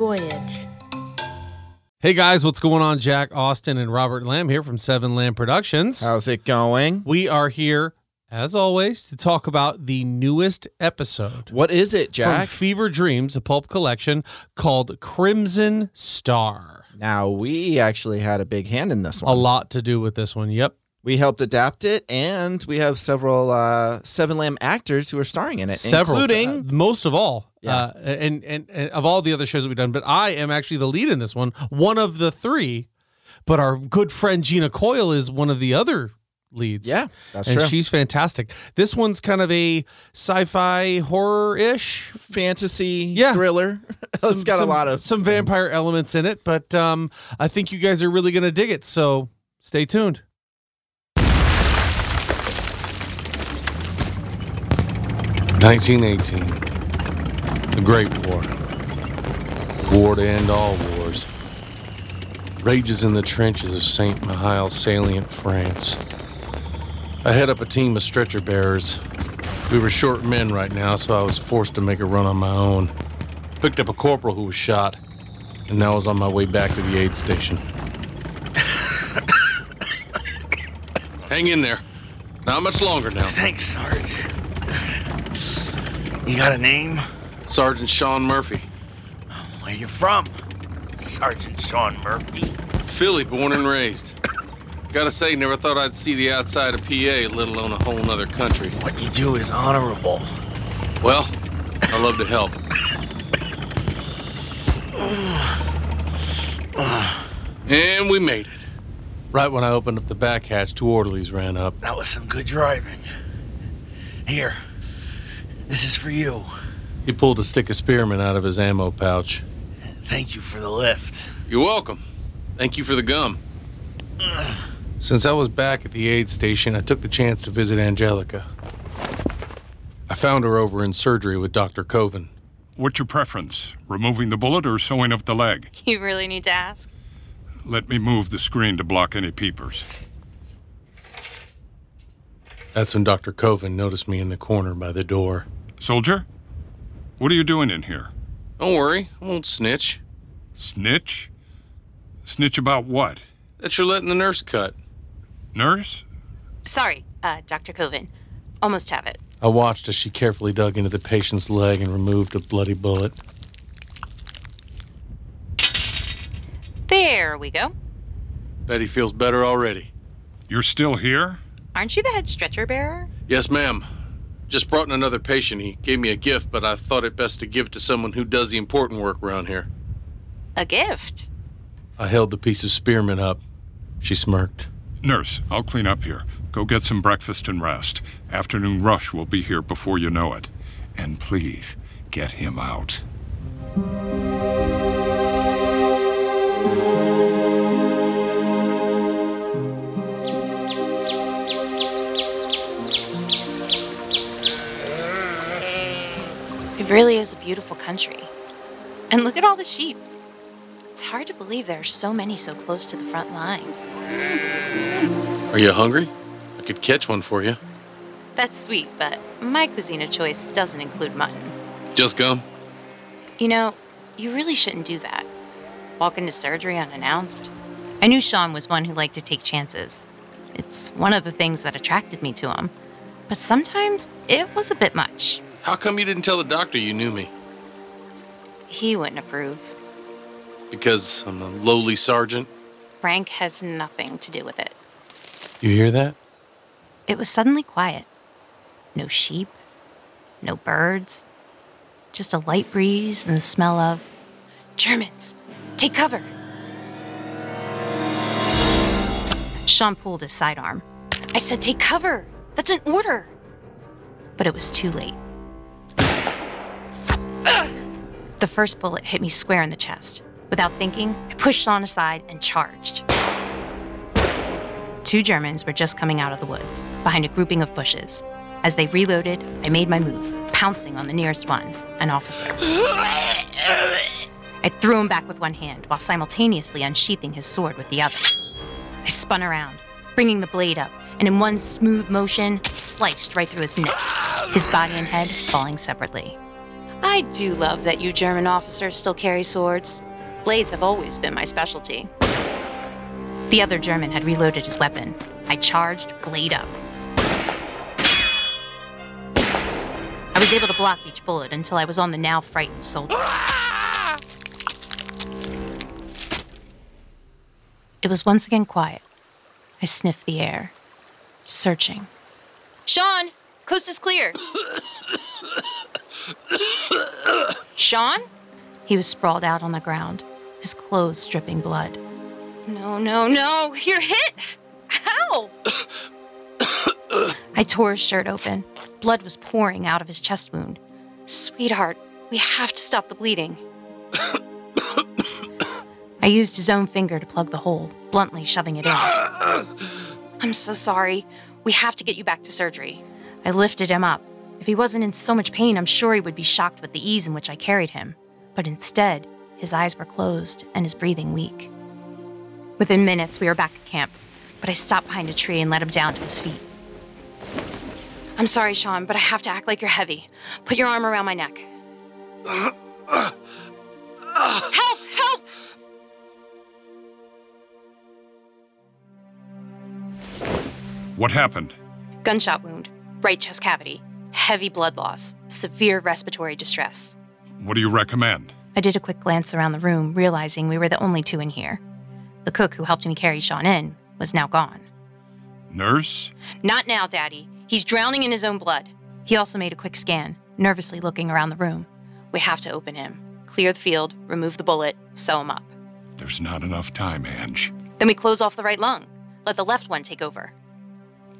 Voyage. Hey guys, what's going on? Jack Austin and Robert Lamb here from Seven Lamb Productions. How's it going? We are here, as always, to talk about the newest episode What is it, Jack? from Jack? Fever Dreams, a pulp collection called Crimson Star. now, we actually had a big hand in this one. A lot to do with this one. Yep. We helped adapt it, and we have several uh, Seven Lamb actors who are starring in it, Several, including uh, most of all, Yeah. uh, and, and and of all the other shows that we've done. But I am actually the lead in this one, one of the three. But our good friend Gina Coyle is one of the other leads. yeah, that's and true. she's fantastic. This one's kind of a sci-fi horror-ish. Fantasy Yeah. thriller. it's got a lot of some vampire elements in it, but um, I think you guys are really going to dig it. So stay tuned. Nineteen eighteen, the Great War, war to end all wars, rages in the trenches of Saint Mihiel salient, France. I head up a team of stretcher bearers. We were short men right now, so I was forced to make a run on my own. Picked up a corporal who was shot, and now was on my way back to the aid station. Hang in there. Not much longer now. Thanks, Sarge. You got a name? Sergeant Sean Murphy. Where you from? Sergeant Sean Murphy. Philly, born and raised. Gotta say, never thought I'd see the outside of PA, let alone a whole nother country. What you do is honorable. Well, I love to help. And we made it. Right when I opened up the back hatch, two orderlies ran up. That was some good driving. Here, this is for you. He pulled a stick of spearmint out of his ammo pouch. Thank you for the lift. You're welcome. Thank you for the gum. Since I was back at the aid station, I took the chance to visit Angelica. I found her over in surgery with Dr. Covine. What's your preference? Removing the bullet or sewing up the leg? You really need to ask? Let me move the screen to block any peepers. That's when Dr. Covine noticed me in the corner by the door. Soldier? What are you doing in here? Don't worry, I won't snitch. Snitch? Snitch about what? That you're letting the nurse cut. Nurse? Sorry, uh, Dr. Covine. Almost have it. I watched as she carefully dug into the patient's leg and removed a bloody bullet. There we go. Betty feels better already. You're still here? Aren't you the head stretcher bearer? Yes, ma'am. Just brought in another patient. He gave me a gift, but I thought it best to give it to someone who does the important work around here. A gift. I held the piece of spearmint up. She smirked. Nurse, I'll clean up here. Go get some breakfast and rest. Afternoon rush will be here before you know it. And please, get him out. It really is a beautiful country. And look at all the sheep. It's hard to believe there are so many so close to the front line. Are you hungry? I could catch one for you. That's sweet, but my cuisine of choice doesn't include mutton. Just gum? You know, you really shouldn't do that. Walk into surgery unannounced. I knew Sean was one who liked to take chances. It's one of the things that attracted me to him. But sometimes it was a bit much. How come you didn't tell the doctor you knew me? He wouldn't approve. Because I'm a lowly sergeant? Rank has nothing to do with it. You hear that? It was suddenly quiet. No sheep, no birds, just a light breeze and the smell of Germans. Take cover. Sean pulled his sidearm. I said, Take cover. That's an order. But it was too late. The first bullet hit me square in the chest. Without thinking, I pushed Sean aside and charged. Two Germans were just coming out of the woods, behind a grouping of bushes. As they reloaded, I made my move, pouncing on the nearest one, an officer. I threw him back with one hand while simultaneously unsheathing his sword with the other. I spun around, bringing the blade up, and in one smooth motion, sliced right through his neck, his body and head falling separately. I do love that you German officers still carry swords. Blades have always been my specialty. The other German had reloaded his weapon. I charged, blade up. I was able to block each bullet until I was on the now frightened soldier. It was once again quiet. I sniffed the air, searching. Sean, coast is clear. Sean? He was sprawled out on the ground, his clothes dripping blood. No, no, no, you're hit! How? I tore his shirt open. Blood was pouring out of his chest wound. Sweetheart, we have to stop the bleeding. I used his own finger to plug the hole, bluntly shoving it in. I'm so sorry. We have to get you back to surgery. I lifted him up. If he wasn't in so much pain, I'm sure he would be shocked with the ease in which I carried him. But instead, his eyes were closed and his breathing weak. Within minutes, we were back at camp, but I stopped behind a tree and let him down to his feet. I'm sorry, Sean, but I have to act like you're heavy. Put your arm around my neck. help! Help! What happened? Gunshot wound, right chest cavity, heavy blood loss, severe respiratory distress. What do you recommend? I did a quick glance around the room, realizing we were the only two in here. The cook who helped me carry Sean in was now gone. Nurse? Not now, Daddy. He's drowning in his own blood. He also made a quick scan, nervously looking around the room. We have to open him, clear the field, remove the bullet, sew him up. There's not enough time, Ange. Then we close off the right lung. Let the left one take over.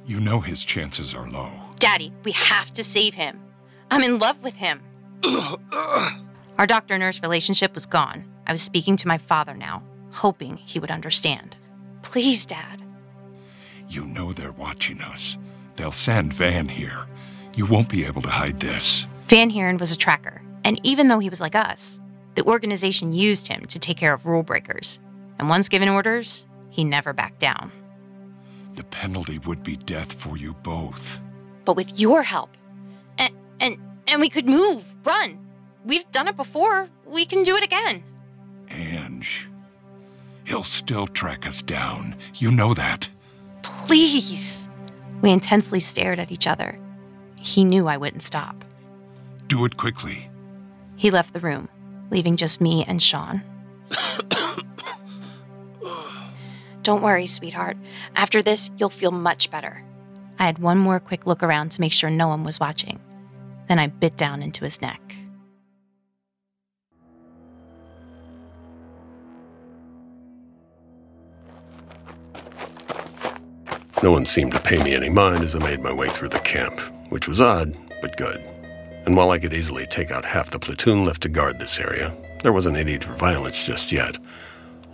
You know his chances are low. Daddy, we have to save him. I'm in love with him. Our doctor nurse relationship was gone. I was speaking to my father now, hoping he would understand. Please, Dad. You know they're watching us. They'll send Van Hearne. You won't be able to hide this. Van Hearne was a tracker, and even though he was like us, the organization used him to take care of rule breakers. And once given orders, he never backed down. The penalty would be death for you both. But with your help, and and and we could move, run. We've done it before. We can do it again. Ange. He'll still track us down. You know that. Please. We intensely stared at each other. He knew I wouldn't stop. Do it quickly. He left the room, leaving just me and Sean. Don't worry, sweetheart. After this, you'll feel much better. I had one more quick look around to make sure no one was watching. Then I bit down into his neck. No one seemed to pay me any mind as I made my way through the camp, which was odd, but good. And while I could easily take out half the platoon left to guard this area, there wasn't any need for violence just yet.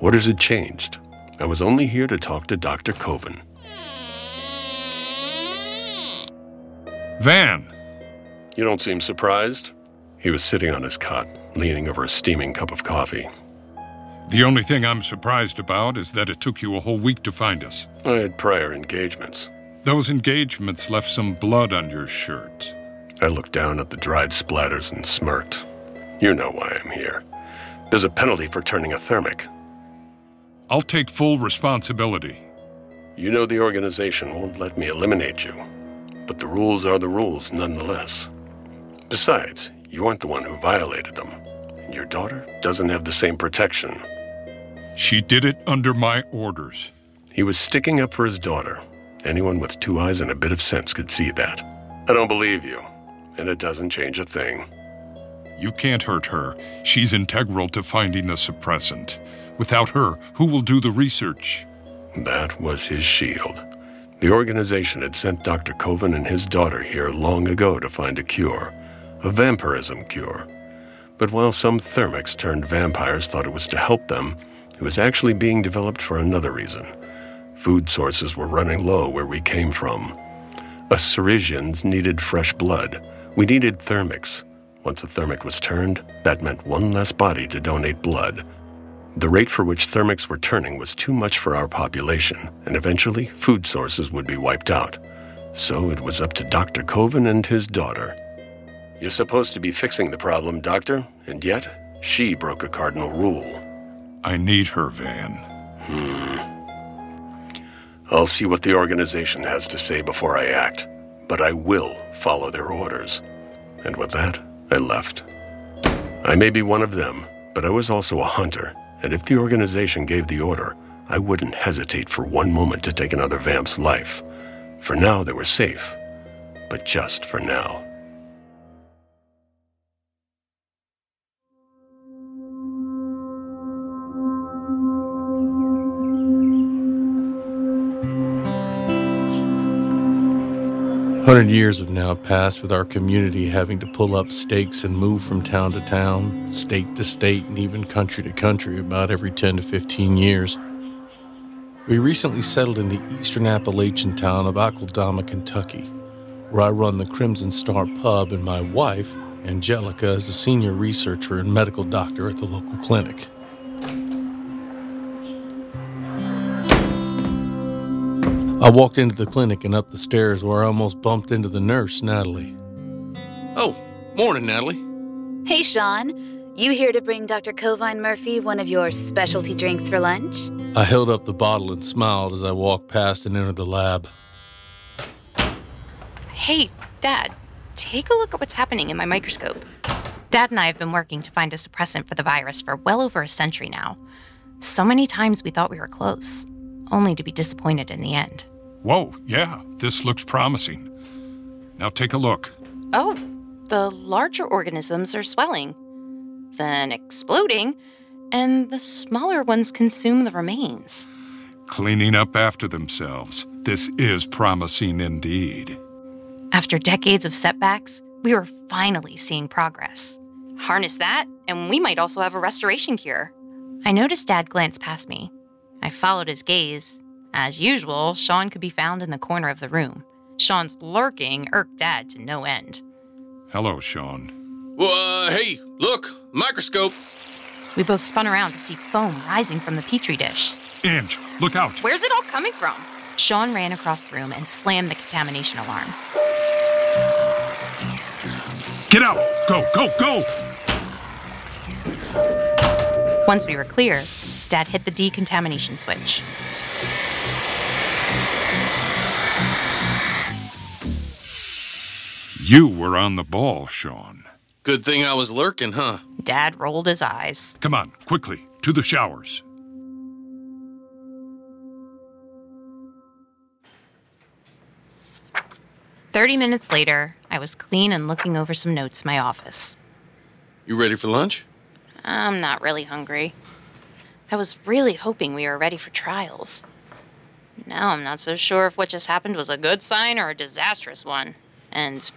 Orders had changed. I was only here to talk to Dr. Covine. Van! You don't seem surprised? He was sitting on his cot, leaning over a steaming cup of coffee. The only thing I'm surprised about is that it took you a whole week to find us. I had prior engagements. Those engagements left some blood on your shirt. I looked down at the dried splatters and smirked. You know why I'm here. There's a penalty for turning a thermic. I'll take full responsibility. You know the organization won't let me eliminate you, but the rules are the rules nonetheless. Besides, you aren't the one who violated them. and Your daughter doesn't have the same protection. She did it under my orders. He was sticking up for his daughter. Anyone with two eyes and a bit of sense could see that. I don't believe you, and it doesn't change a thing. You can't hurt her. She's integral to finding the suppressant. Without her, who will do the research? That was his shield. The organization had sent Dr. Covine and his daughter here long ago to find a cure, a vampirism cure. But while some thermics turned vampires thought it was to help them, it was actually being developed for another reason. Food sources were running low where we came from. Us Cerisians needed fresh blood. We needed thermics. Once a thermic was turned, that meant one less body to donate blood. The rate for which thermics were turning was too much for our population, and eventually food sources would be wiped out. So it was up to Dr. Covine and his daughter. You're supposed to be fixing the problem, Doctor, and yet she broke a cardinal rule. I need her, Van. Hmm. I'll see what the organization has to say before I act, but I will follow their orders. And with that, I left. I may be one of them, but I was also a hunter, and if the organization gave the order, I wouldn't hesitate for one moment to take another vamp's life. For now, they were safe, but just for now. Hundred years have now passed with our community having to pull up stakes and move from town to town, state to state, and even country to country about every 10 to 15 years. We recently settled in the eastern Appalachian town of Akeldama, Kentucky, where I run the Crimson Star Pub, and my wife, Angelica, is a senior researcher and medical doctor at the local clinic. I walked into the clinic and up the stairs where I almost bumped into the nurse, Natalie. Oh, morning, Natalie. Hey, Sean. You here to bring Dr. Covine Murphy one of your specialty drinks for lunch? I held up the bottle and smiled as I walked past and entered the lab. Hey, Dad, take a look at what's happening in my microscope. Dad and I have been working to find a suppressant for the virus for well over a century now. So many times we thought we were close, only to be disappointed in the end. Whoa, yeah, this looks promising. Now take a look. Oh, the larger organisms are swelling, then exploding, and the smaller ones consume the remains. Cleaning up after themselves. This is promising indeed. After decades of setbacks, we were finally seeing progress. Harness that, and we might also have a restoration cure. I noticed Dad glance past me. I followed his gaze. As usual, Sean could be found in the corner of the room. Sean's lurking irked Dad to no end. Hello, Sean. Well, uh, hey, look, microscope. We both spun around to see foam rising from the petri dish. Ange, look out. Where's it all coming from? Sean ran across the room and slammed the contamination alarm. Get out! Go, go, go! Once we were clear, Dad hit the decontamination switch. You were on the ball, Sean. Good thing I was lurking, huh? Dad rolled his eyes. Come on, quickly, to the showers. Thirty minutes later, I was clean and looking over some notes in my office. You ready for lunch? I'm not really hungry. I was really hoping we were ready for trials. Now I'm not so sure if what just happened was a good sign or a disastrous one. And,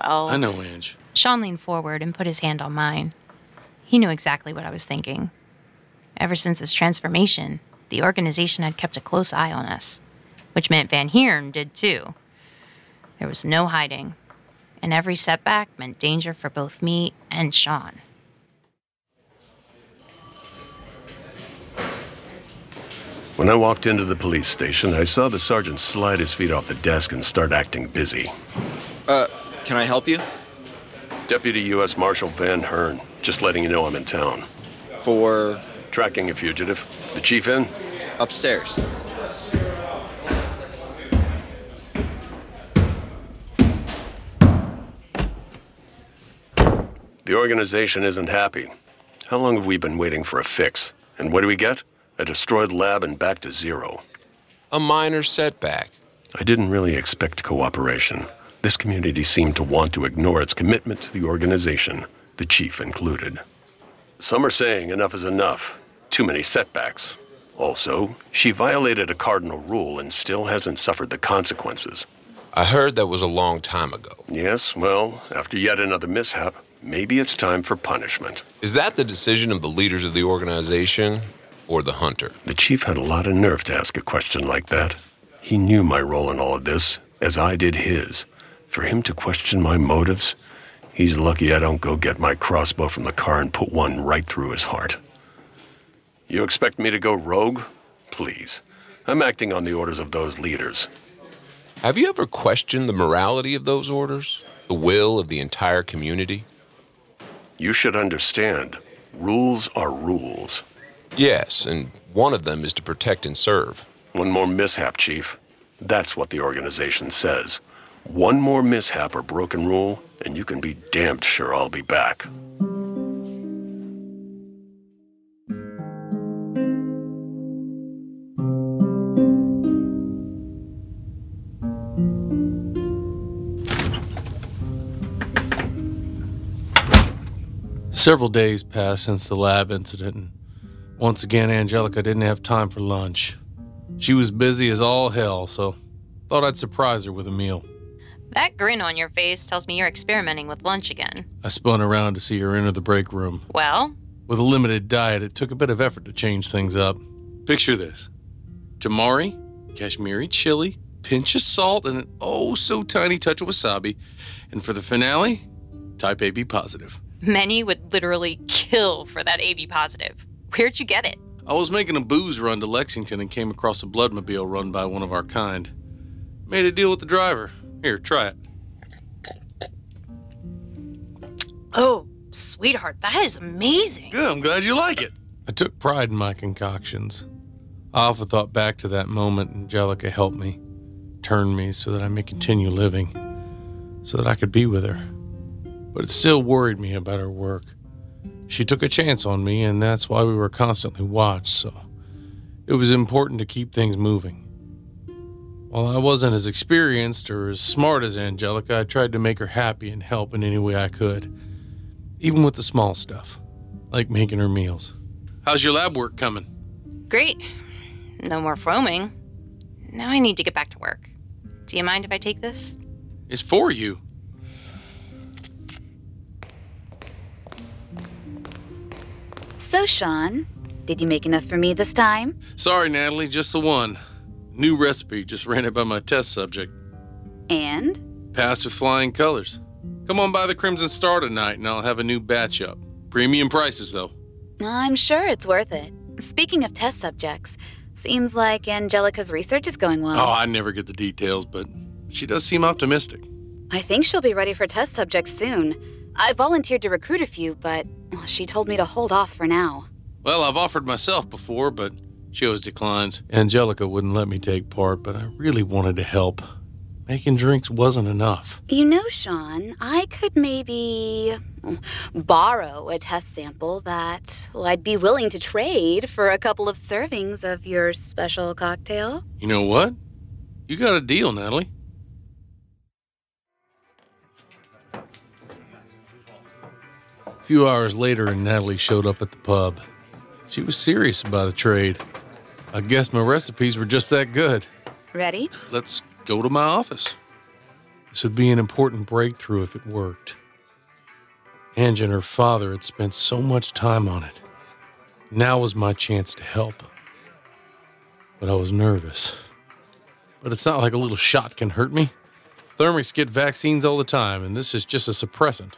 well. I know, Ange. Sean leaned forward and put his hand on mine. He knew exactly what I was thinking. Ever since his transformation, the organization had kept a close eye on us, which meant Van Hearne did too. There was no hiding, and every setback meant danger for both me and Sean. When I walked into the police station, I saw the sergeant slide his feet off the desk and start acting busy. Uh, can I help you? Deputy U.S. Marshal Van Hearne, just letting you know I'm in town. For Tracking a fugitive. The chief in? upstairs. The organization isn't happy. How long have we been waiting for a fix? And what do we get? A destroyed lab and back to zero. A minor setback. I didn't really expect cooperation. This community seemed to want to ignore its commitment to the organization, the chief included. Some are saying enough is enough. Too many setbacks. Also, she violated a cardinal rule and still hasn't suffered the consequences. I heard that was a long time ago. Yes, well, after yet another mishap, maybe it's time for punishment. Is that the decision of the leaders of the organization or the hunter? The chief had a lot of nerve to ask a question like that. He knew my role in all of this, as I did his. For him to question my motives, he's lucky I don't go get my crossbow from the car and put one right through his heart. You expect me to go rogue? Please. I'm acting on the orders of those leaders. Have you ever questioned the morality of those orders? The will of the entire community? You should understand rules are rules. Yes, and one of them is to protect and serve. One more mishap, Chief. That's what the organization says. One more mishap or broken rule, and you can be damned sure I'll be back. Several days passed since the lab incident, and once again, Angelica didn't have time for lunch. She was busy as all hell, so thought I'd surprise her with a meal. That grin on your face tells me you're experimenting with lunch again. I spun around to see her enter the break room. Well, With a limited diet, it took a bit of effort to change things up. Picture this tamari, Kashmiri chili, pinch of salt, and an oh so tiny touch of wasabi. And for the finale, type AB positive. many would literally kill for that AB positive. Where'd you get it? I was making a booze run to Lexington and came across a bloodmobile run by one of our kind. Made a deal with the driver. Here, try it. Oh, sweetheart, that is amazing. Good, I'm glad you like it. I took pride in my concoctions. I often thought back to that moment Angelica helped me, turned me so that I may continue living, so that I could be with her. But it still worried me about her work. She took a chance on me, and that's why we were constantly watched, so it was important to keep things moving. While I wasn't as experienced or as smart as Angelica, I tried to make her happy and help in any way I could, even with the small stuff, like making her meals. How's your lab work coming? Great. No more foaming. Now I need to get back to work. Do you mind if I take this? It's for you. So, Sean, did you make enough for me this time? Sorry, Natalie, just the one. New recipe, just ran it by my test subject. And? Passed with flying colors. Come on by the Crimson Star tonight and I'll have a new batch up. Premium prices, though. I'm sure it's worth it. Speaking of test subjects, seems like Angelica's research is going well. Oh, I never get the details, but she does seem optimistic. I think she'll be ready for test subjects soon. I volunteered to recruit a few, but she told me to hold off for now. Well, I've offered myself before, but she always declines. Angelica wouldn't let me take part, but I really wanted to help. Making drinks wasn't enough. You know, Sean, I could maybe borrow a test sample that well, I'd be willing to trade for a couple of servings of your special cocktail. You know what? You got a deal, Natalie. A few hours later, and Natalie showed up at the pub. She was serious about a trade. I guess my recipes were just that good. Ready? Let's go to my office. This would be an important breakthrough if it worked. Angie and her father had spent so much time on it. Now was my chance to help. But I was nervous. But it's not like a little shot can hurt me. Thermics get vaccines all the time, and this is just a suppressant.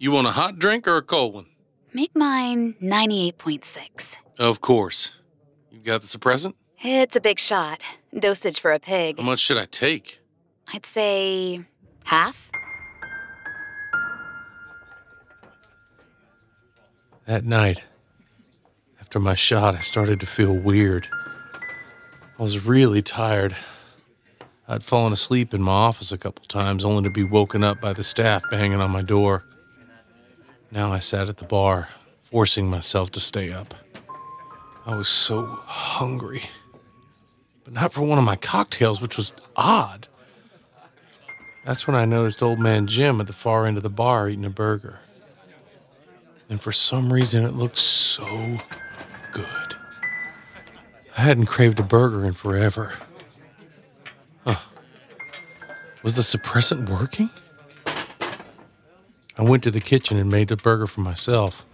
You want a hot drink or a cold one? Make mine 98.6. Of course. You got the suppressant? It's a big shot. Dosage for a pig. How much should I take? I'd say half. That night, after my shot, I started to feel weird. I was really tired. I'd fallen asleep in my office a couple times, only to be woken up by the staff banging on my door. Now I sat at the bar, forcing myself to stay up. I was so hungry, but not for one of my cocktails, which was odd. That's when I noticed old man Jim at the far end of the bar eating a burger. And for some reason, it looked so good. I hadn't craved a burger in forever. Huh. Was the suppressant working? I went to the kitchen and made the burger for myself.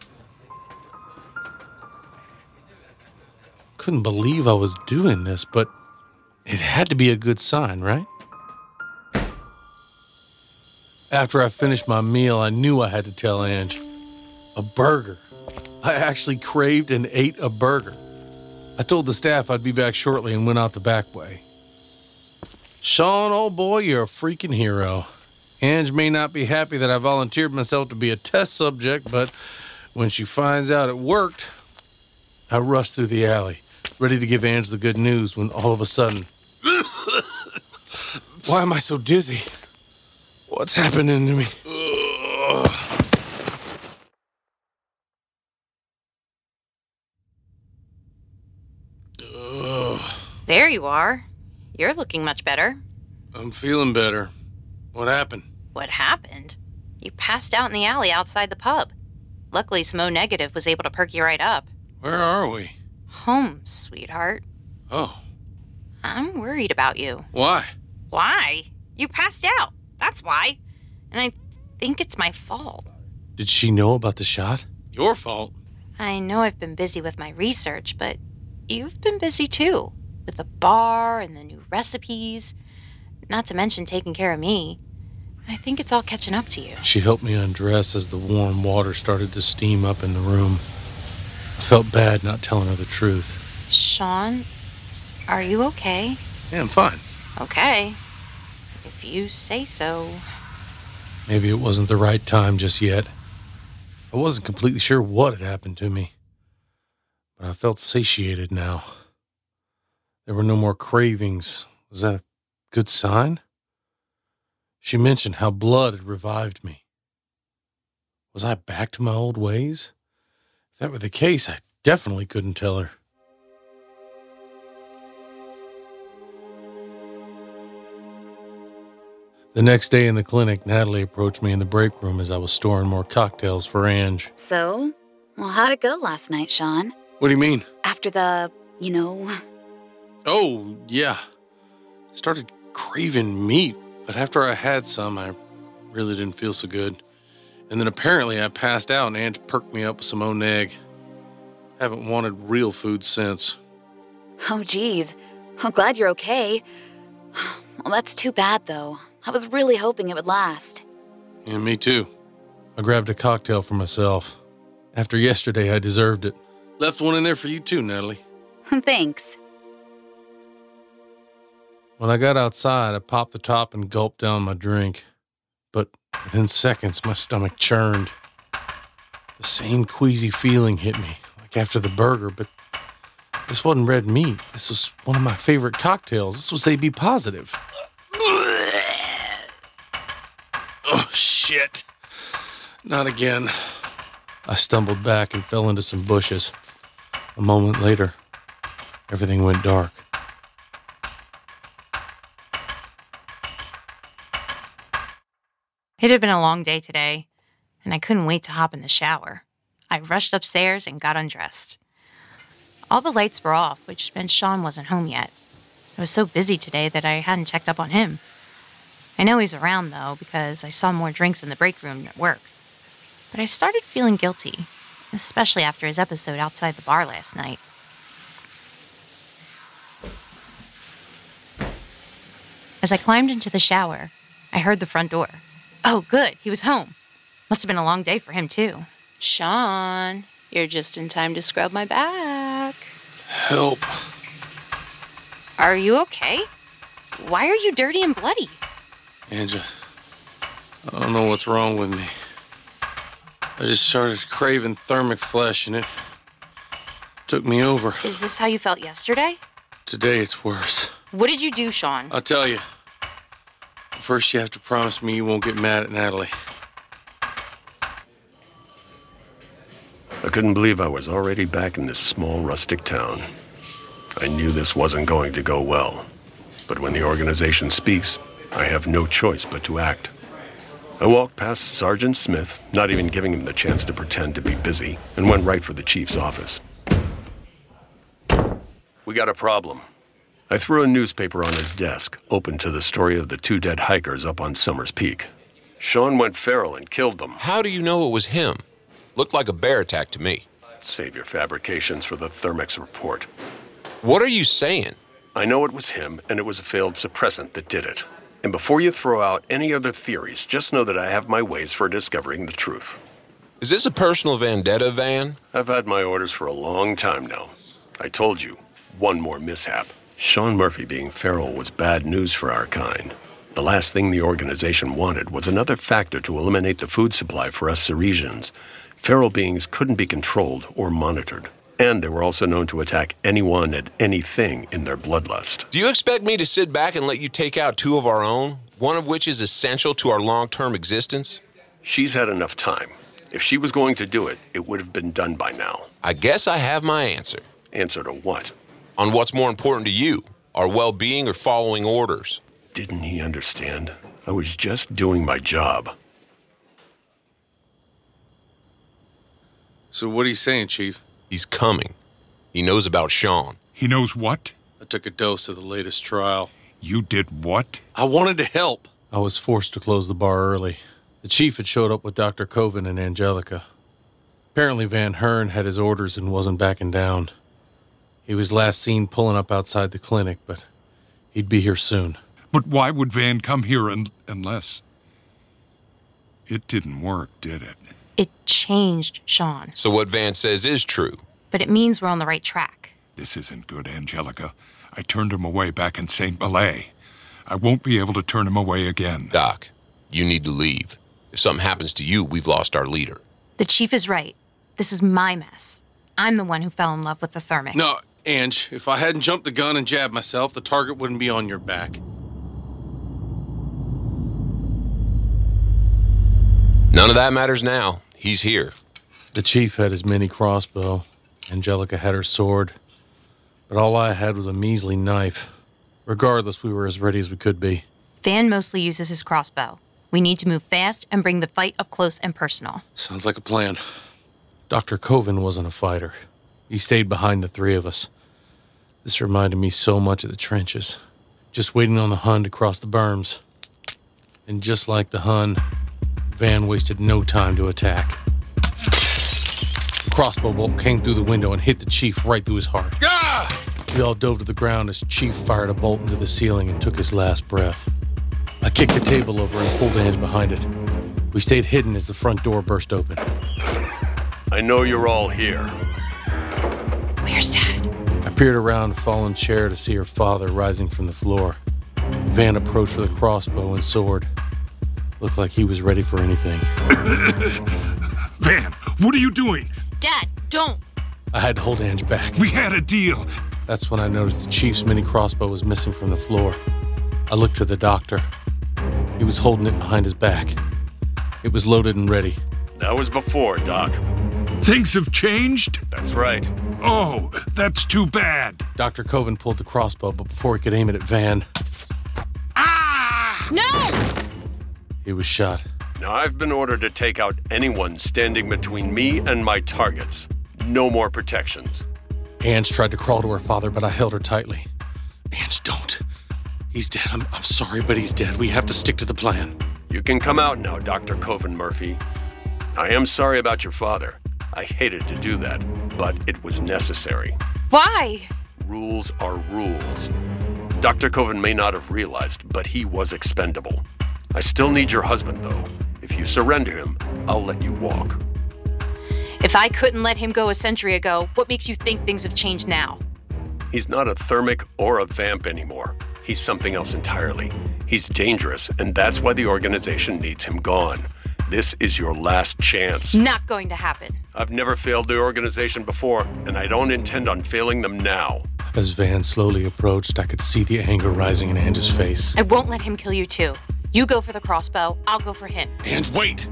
Couldn't believe I was doing this, but it had to be a good sign, right? After I finished my meal, I knew I had to tell Ange. A burger. I actually craved and ate a burger. I told the staff I'd be back shortly and went out the back way. Sean, old boy, you're a freaking hero. Ange may not be happy that I volunteered myself to be a test subject, but when she finds out it worked, I rush through the alley, ready to give Ange the good news when all of a sudden. Why am I so dizzy? What's happening to me? There you are. You're looking much better. I'm feeling better. What happened? What happened? You passed out in the alley outside the pub. Luckily, some O negative was able to perk you right up. Where are we? Home, sweetheart. Oh, I'm worried about you. why? Why? You passed out. That's why. And I think it's my fault. Did she know about the shot? Your fault. I know I've been busy with my research, but you've been busy too. With the bar and the new recipes. Not to mention taking care of me. I think it's all catching up to you. She helped me undress as the warm water started to steam up in the room. I felt bad not telling her the truth. Sean, are you okay? Yeah, I'm fine. Okay. If you say so. Maybe it wasn't the right time just yet. I wasn't completely sure what had happened to me, but I felt satiated now. There were no more cravings. Was that a good sign? She mentioned how blood had revived me. Was I back to my old ways? If that were the case, I definitely couldn't tell her. The next day in the clinic, Natalie approached me in the break room as I was storing more cocktails for Ange. So, well, how'd it go last night, Sean? What do you mean? After the, you know, Oh, yeah. Started craving meat, but after I had some, I really didn't feel so good. And then apparently I passed out and Ange perked me up with some Oneg. Haven't wanted real food since. oh geez. I'm glad you're okay. Well, that's too bad, though. I was really hoping it would last. Yeah, me too. I grabbed a cocktail for myself. After yesterday, I deserved it. Left one in there for you too, Natalie. Thanks. When I got outside, I popped the top and gulped down my drink. Within seconds, my stomach churned. The same queasy feeling hit me, like after the burger, but this wasn't red meat. This was one of my favorite cocktails. This was AB positive. Oh, shit. Not again. I stumbled back and fell into some bushes. A moment later, everything went dark. It had been a long day today, and I couldn't wait to hop in the shower. I rushed upstairs and got undressed. All the lights were off, which meant Sean wasn't home yet. I was so busy today that I hadn't checked up on him. I know he's around, though, because I saw more drinks in the break room at work. But I started feeling guilty, especially after his episode outside the bar last night. As I climbed into the shower, I heard the front door. Oh, good, he was home. Must have been a long day for him, too. Sean, you're just in time to scrub my back. Help. Are you okay? Why are you dirty and bloody? Angela, I don't know what's wrong with me. I just started craving thermic flesh and it took me over. Is this how you felt yesterday? Today it's worse. What did you do, Sean? I'll tell you. First, you have to promise me you won't get mad at Natalie. I couldn't believe I was already back in this small rustic town. I knew this wasn't going to go well. But when the organization speaks, I have no choice but to act. I walked past Sergeant Smith, not even giving him the chance to pretend to be busy, and went right for the chief's office. We got a problem. I threw a newspaper on his desk, open to the story of the two dead hikers up on Summers Peak. Sean went feral and killed them. How do you know it was him? Looked like a bear attack to me. Save your fabrications for the Thermex report. What are you saying? I know it was him, and it was a failed suppressant that did it. And before you throw out any other theories, just know that I have my ways for discovering the truth. Is this a personal vendetta, Van? I've had my orders for a long time now. I told you, one more mishap. Sean Murphy being feral was bad news for our kind. The last thing the organization wanted was another factor to eliminate the food supply for us Ceresians. Feral beings couldn't be controlled or monitored. And they were also known to attack anyone and anything in their bloodlust. Do you expect me to sit back and let you take out two of our own, one of which is essential to our long term existence? She's had enough time. If she was going to do it, it would have been done by now. I guess I have my answer. Answer to what? On what's more important to you, our well being or following orders? Didn't he understand? I was just doing my job. So what are you saying, Chief? He's coming. He knows about Sean. He knows what? I took a dose of the latest trial. You did what? I wanted to help. I was forced to close the bar early. The chief had showed up with Dr. Covine and Angelica. Apparently, Van Hearne had his orders and wasn't backing down. He was last seen pulling up outside the clinic, but he'd be here soon. But why would Van come here un- unless. It didn't work, did it? It changed Sean, So what Van says is true. but it means we're on the right track. This isn't good, Angelica. I turned him away back in St. Malay. I won't be able to turn him away again. Doc, you need to leave. If something happens to you, we've lost our leader. The chief is right. This is my mess. I'm the one who fell in love with the thermic. No, Ange, if I hadn't jumped the gun and jabbed myself, the target wouldn't be on your back. None of that matters now. He's here. The chief had his mini crossbow. Angelica had her sword. But all I had was a measly knife. Regardless, we were as ready as we could be. Van mostly uses his crossbow. We need to move fast and bring the fight up close and personal. Sounds like a plan. Dr. Covine wasn't a fighter. He stayed behind the three of us. This reminded me so much of the trenches. Just waiting on the Hun to cross the berms. And just like the Hun, Van wasted no time to attack. A crossbow bolt came through the window and hit the chief right through his heart. We all dove to the ground as Chief fired a bolt into the ceiling and took his last breath. I kicked the table over and pulled Ange behind it. We stayed hidden as the front door burst open. I know you're all here. Where's Dad? I peered around a fallen chair to see her father rising from the floor. Van approached with a crossbow and sword. Looked like he was ready for anything. Van, what are you doing? Dad, don't! I had to hold Ange back. We had a deal. That's when I noticed the chief's mini crossbow was missing from the floor. I looked to the doctor. He was holding it behind his back. It was loaded and ready. That was before, Doc. Things have changed? That's right. Oh, that's too bad. Dr. Covine pulled the crossbow, but before he could aim it at Van, Ah! No! he was shot. Now, I've been ordered to take out anyone standing between me and my targets. No more protections. Ange tried to crawl to her father, but I held her tightly. Ange, don't. He's dead. I'm, I'm sorry, but he's dead. We have to stick to the plan. You can come out now, Dr. Covine Murphy. I am sorry about your father. I hated to do that, but it was necessary. Why? Rules are rules. Dr. Covine may not have realized, but he was expendable. I still need your husband, though. If you surrender him, I'll let you walk. If I couldn't let him go a century ago, what makes you think things have changed now? He's not a thermic or a vamp anymore. He's something else entirely. He's dangerous, and that's why the organization needs him gone. This is your last chance. Not going to happen. I've never failed the organization before, and I don't intend on failing them now. As Van slowly approached, I could see the anger rising in Ange's face. I won't let him kill you too. You go for the crossbow, I'll go for him. And wait!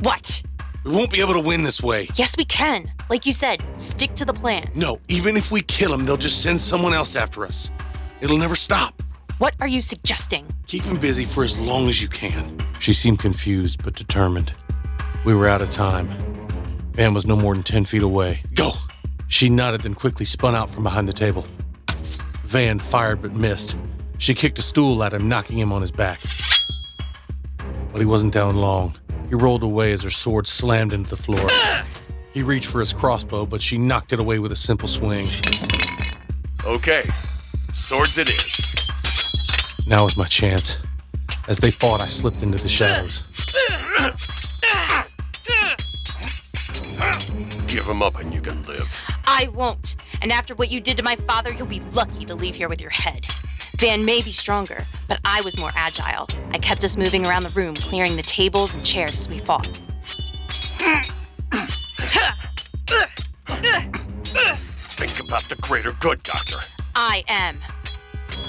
What? We won't be able to win this way. Yes, we can. Like you said, stick to the plan. No, even if we kill him, they'll just send someone else after us. It'll never stop. What are you suggesting? Keep him busy for as long as you can. She seemed confused but determined. We were out of time. Van was no more than 10 feet away. Go! She nodded, then quickly spun out from behind the table. Van fired but missed. She kicked a stool at him, knocking him on his back. But he wasn't down long. He rolled away as her sword slammed into the floor. He reached for his crossbow, but she knocked it away with a simple swing. Okay, swords it is. Now was my chance. As they fought, I slipped into the shadows. Give him up and you can live. I won't. And after what you did to my father, you'll be lucky to leave here with your head. Van may be stronger, but I was more agile. I kept us moving around the room, clearing the tables and chairs as we fought. Think about the greater good, Doctor. I am.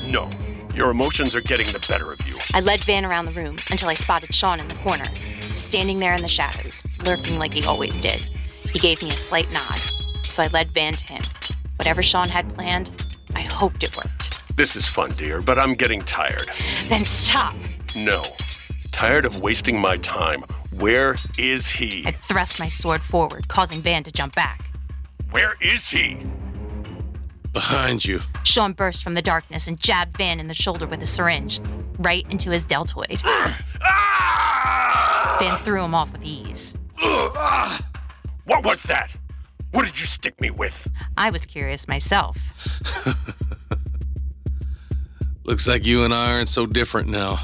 No, your emotions are getting the better of you. I led Van around the room until I spotted Sean in the corner, standing there in the shadows, lurking like he always did. He gave me a slight nod, so I led Van to him. Whatever Sean had planned, I hoped it worked. This is fun, dear, but I'm getting tired. Then stop! No. Tired of wasting my time. Where is he? I thrust my sword forward, causing Van to jump back. Where is he? Behind you. Sean burst from the darkness and jabbed Van in the shoulder with a syringe, right into his deltoid. Ah! Van threw him off with ease. What was that? What did you stick me with? I was curious myself. Looks like you and I aren't so different now.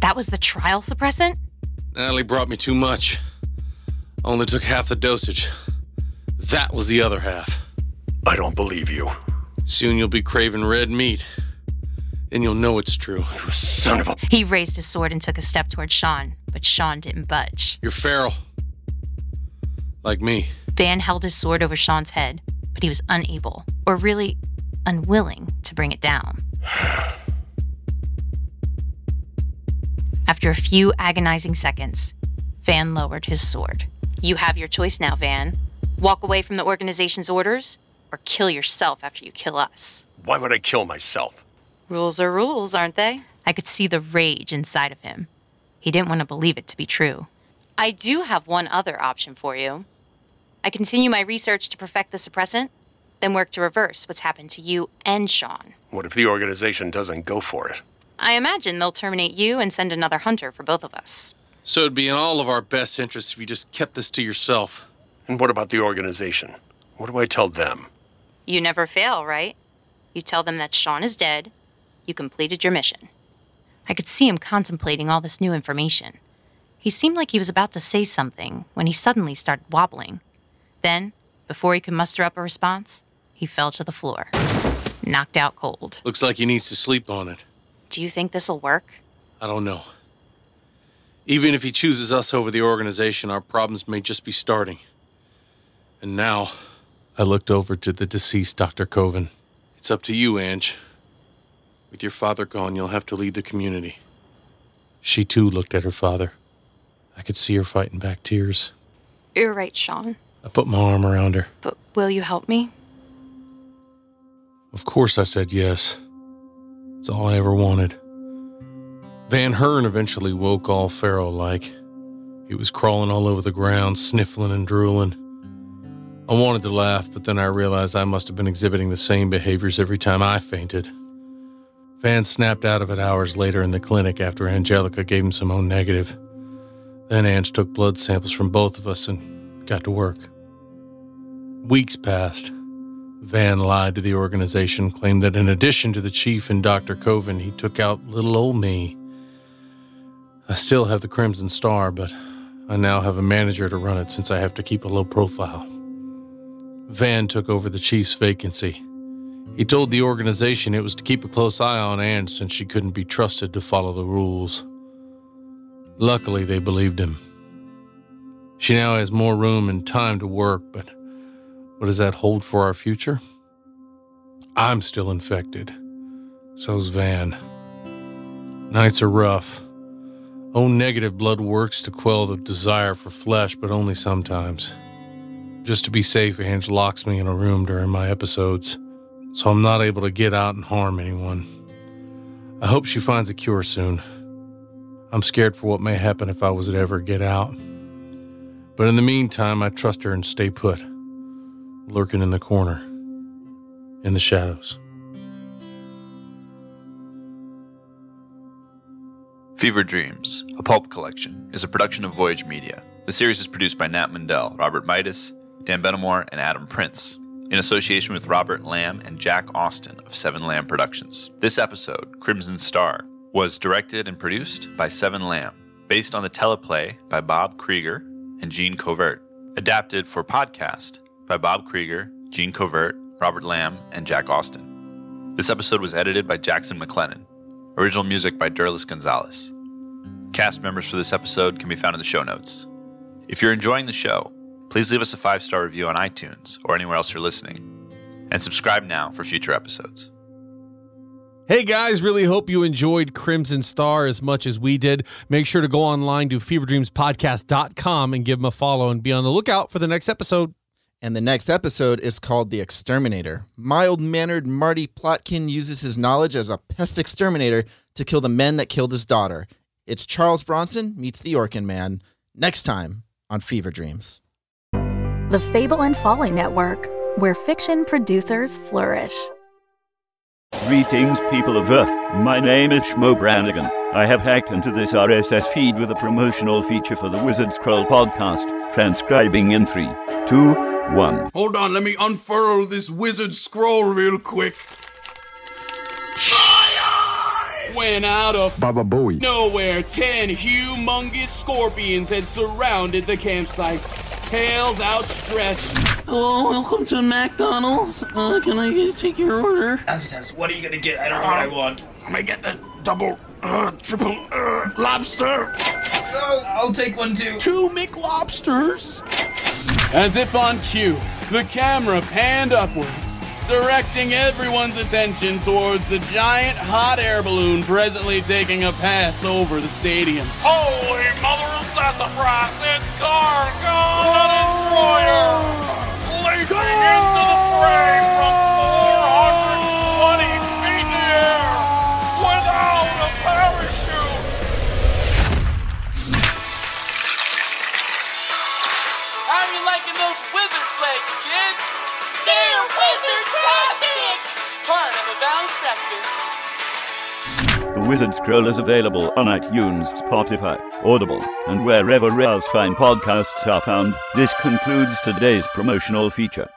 That was the trial suppressant? Natalie brought me too much. Only took half the dosage. That was the other half. I don't believe you. Soon you'll be craving red meat. And you'll know it's true. You son of a. He raised his sword and took a step toward Sean, but Sean didn't budge. You're feral. Like me. Van held his sword over Sean's head, but he was unable, or really unwilling, to bring it down. After a few agonizing seconds, Van lowered his sword. You have your choice now, Van. Walk away from the organization's orders, or kill yourself after you kill us. Why would I kill myself? Rules are rules, aren't they? I could see the rage inside of him. He didn't want to believe it to be true. I do have one other option for you. I continue my research to perfect the suppressant, then work to reverse what's happened to you and Sean. What if the organization doesn't go for it? I imagine they'll terminate you and send another hunter for both of us. So it'd be in all of our best interests if you just kept this to yourself. And what about the organization? What do I tell them? You never fail, right? You tell them that Sean is dead, you completed your mission. I could see him contemplating all this new information. He seemed like he was about to say something when he suddenly started wobbling. Then, before he could muster up a response, he fell to the floor, knocked out cold. Looks like he needs to sleep on it. Do you think this'll work? I don't know. Even if he chooses us over the organization, our problems may just be starting. And now, I looked over to the deceased Dr. Covine. It's up to you, Ange. With your father gone, you'll have to lead the community. She too looked at her father. I could see her fighting back tears. You're right, Sean. I put my arm around her. But will you help me? Of course, I said yes. It's all I ever wanted. Van Hearne eventually woke all feral like. He was crawling all over the ground, sniffling and drooling. I wanted to laugh, but then I realized I must have been exhibiting the same behaviors every time I fainted. Van snapped out of it hours later in the clinic after Angelica gave him some O negative. Then Ange took blood samples from both of us and got to work. Weeks passed. Van lied to the organization, claimed that in addition to the chief and Dr. Covine, he took out little old me. I still have the Crimson Star, but I now have a manager to run it since I have to keep a low profile. Van took over the chief's vacancy. He told the organization it was to keep a close eye on Anne since she couldn't be trusted to follow the rules. Luckily, they believed him. She now has more room and time to work, but what does that hold for our future? I'm still infected. So's Van. Nights are rough. O negative blood works to quell the desire for flesh, but only sometimes. Just to be safe, Ange locks me in a room during my episodes, so I'm not able to get out and harm anyone. I hope she finds a cure soon. I'm scared for what may happen if I was to ever get out. But in the meantime, I trust her and stay put, lurking in the corner, in the shadows. Fever Dreams, a pulp collection, is a production of Voyage Media. The series is produced by Nat Mundel, Robert Mitas, Dan Benamor, and Adam Prince, in association with Robert Lamb and Jack Austin of Seven Lamb Productions. This episode, Crimson Star, was directed and produced by Seven Lamb, based on the teleplay by Bob Creager and Jeanne Covert, adapted for podcast by Bob Creager, Jeanne Covert, Robert Lamb, and Jack Austin. This episode was edited by Jaxson McLennan. Original music by Derlis Gonzalez. Cast members for this episode can be found in the show notes. If you're enjoying the show, please leave us a five star review on iTunes or anywhere else you're listening. And subscribe now for future episodes. Hey guys, really hope you enjoyed Crimson Star as much as we did. Make sure to go online to feverdreamspodcast.com and give them a follow and be on the lookout for the next episode. And the next episode is called The Exterminator. Mild mannered Marty Plotkin uses his knowledge as a pest exterminator to kill the men that killed his daughter. It's Charles Bronson meets the Orkin Man next time on Fever Dreams. The Fable and Folly Network, where fiction producers flourish. Greetings, people of Earth. My name is Shmo Brannigan. I have hacked into this RSS feed with a promotional feature for the Wizard Scroll podcast, transcribing in three, two, one. Hold on, let me unfurl this wizard scroll real quick. When out of Baba Booey. nowhere, ten humongous scorpions had surrounded the campsite, tails outstretched. Hello, welcome to McDonald's. Uh, can I get, take your order? Azitas, what are you gonna get? I don't know what I want. I'm gonna get the double, uh, triple, uh, lobster. Oh, I'll take one too. Two McLobsters. As if on cue, the camera panned upwards, directing everyone's attention towards the giant hot air balloon presently taking a pass over the stadium. Holy mother of sassafras, it's Gargon the Destroyer! Leaping into the fray Wizard-tastic! Part of a balanced. The Wizard Scroll is available on iTunes, Spotify, Audible, and wherever else fine podcasts are found. This concludes today's promotional feature.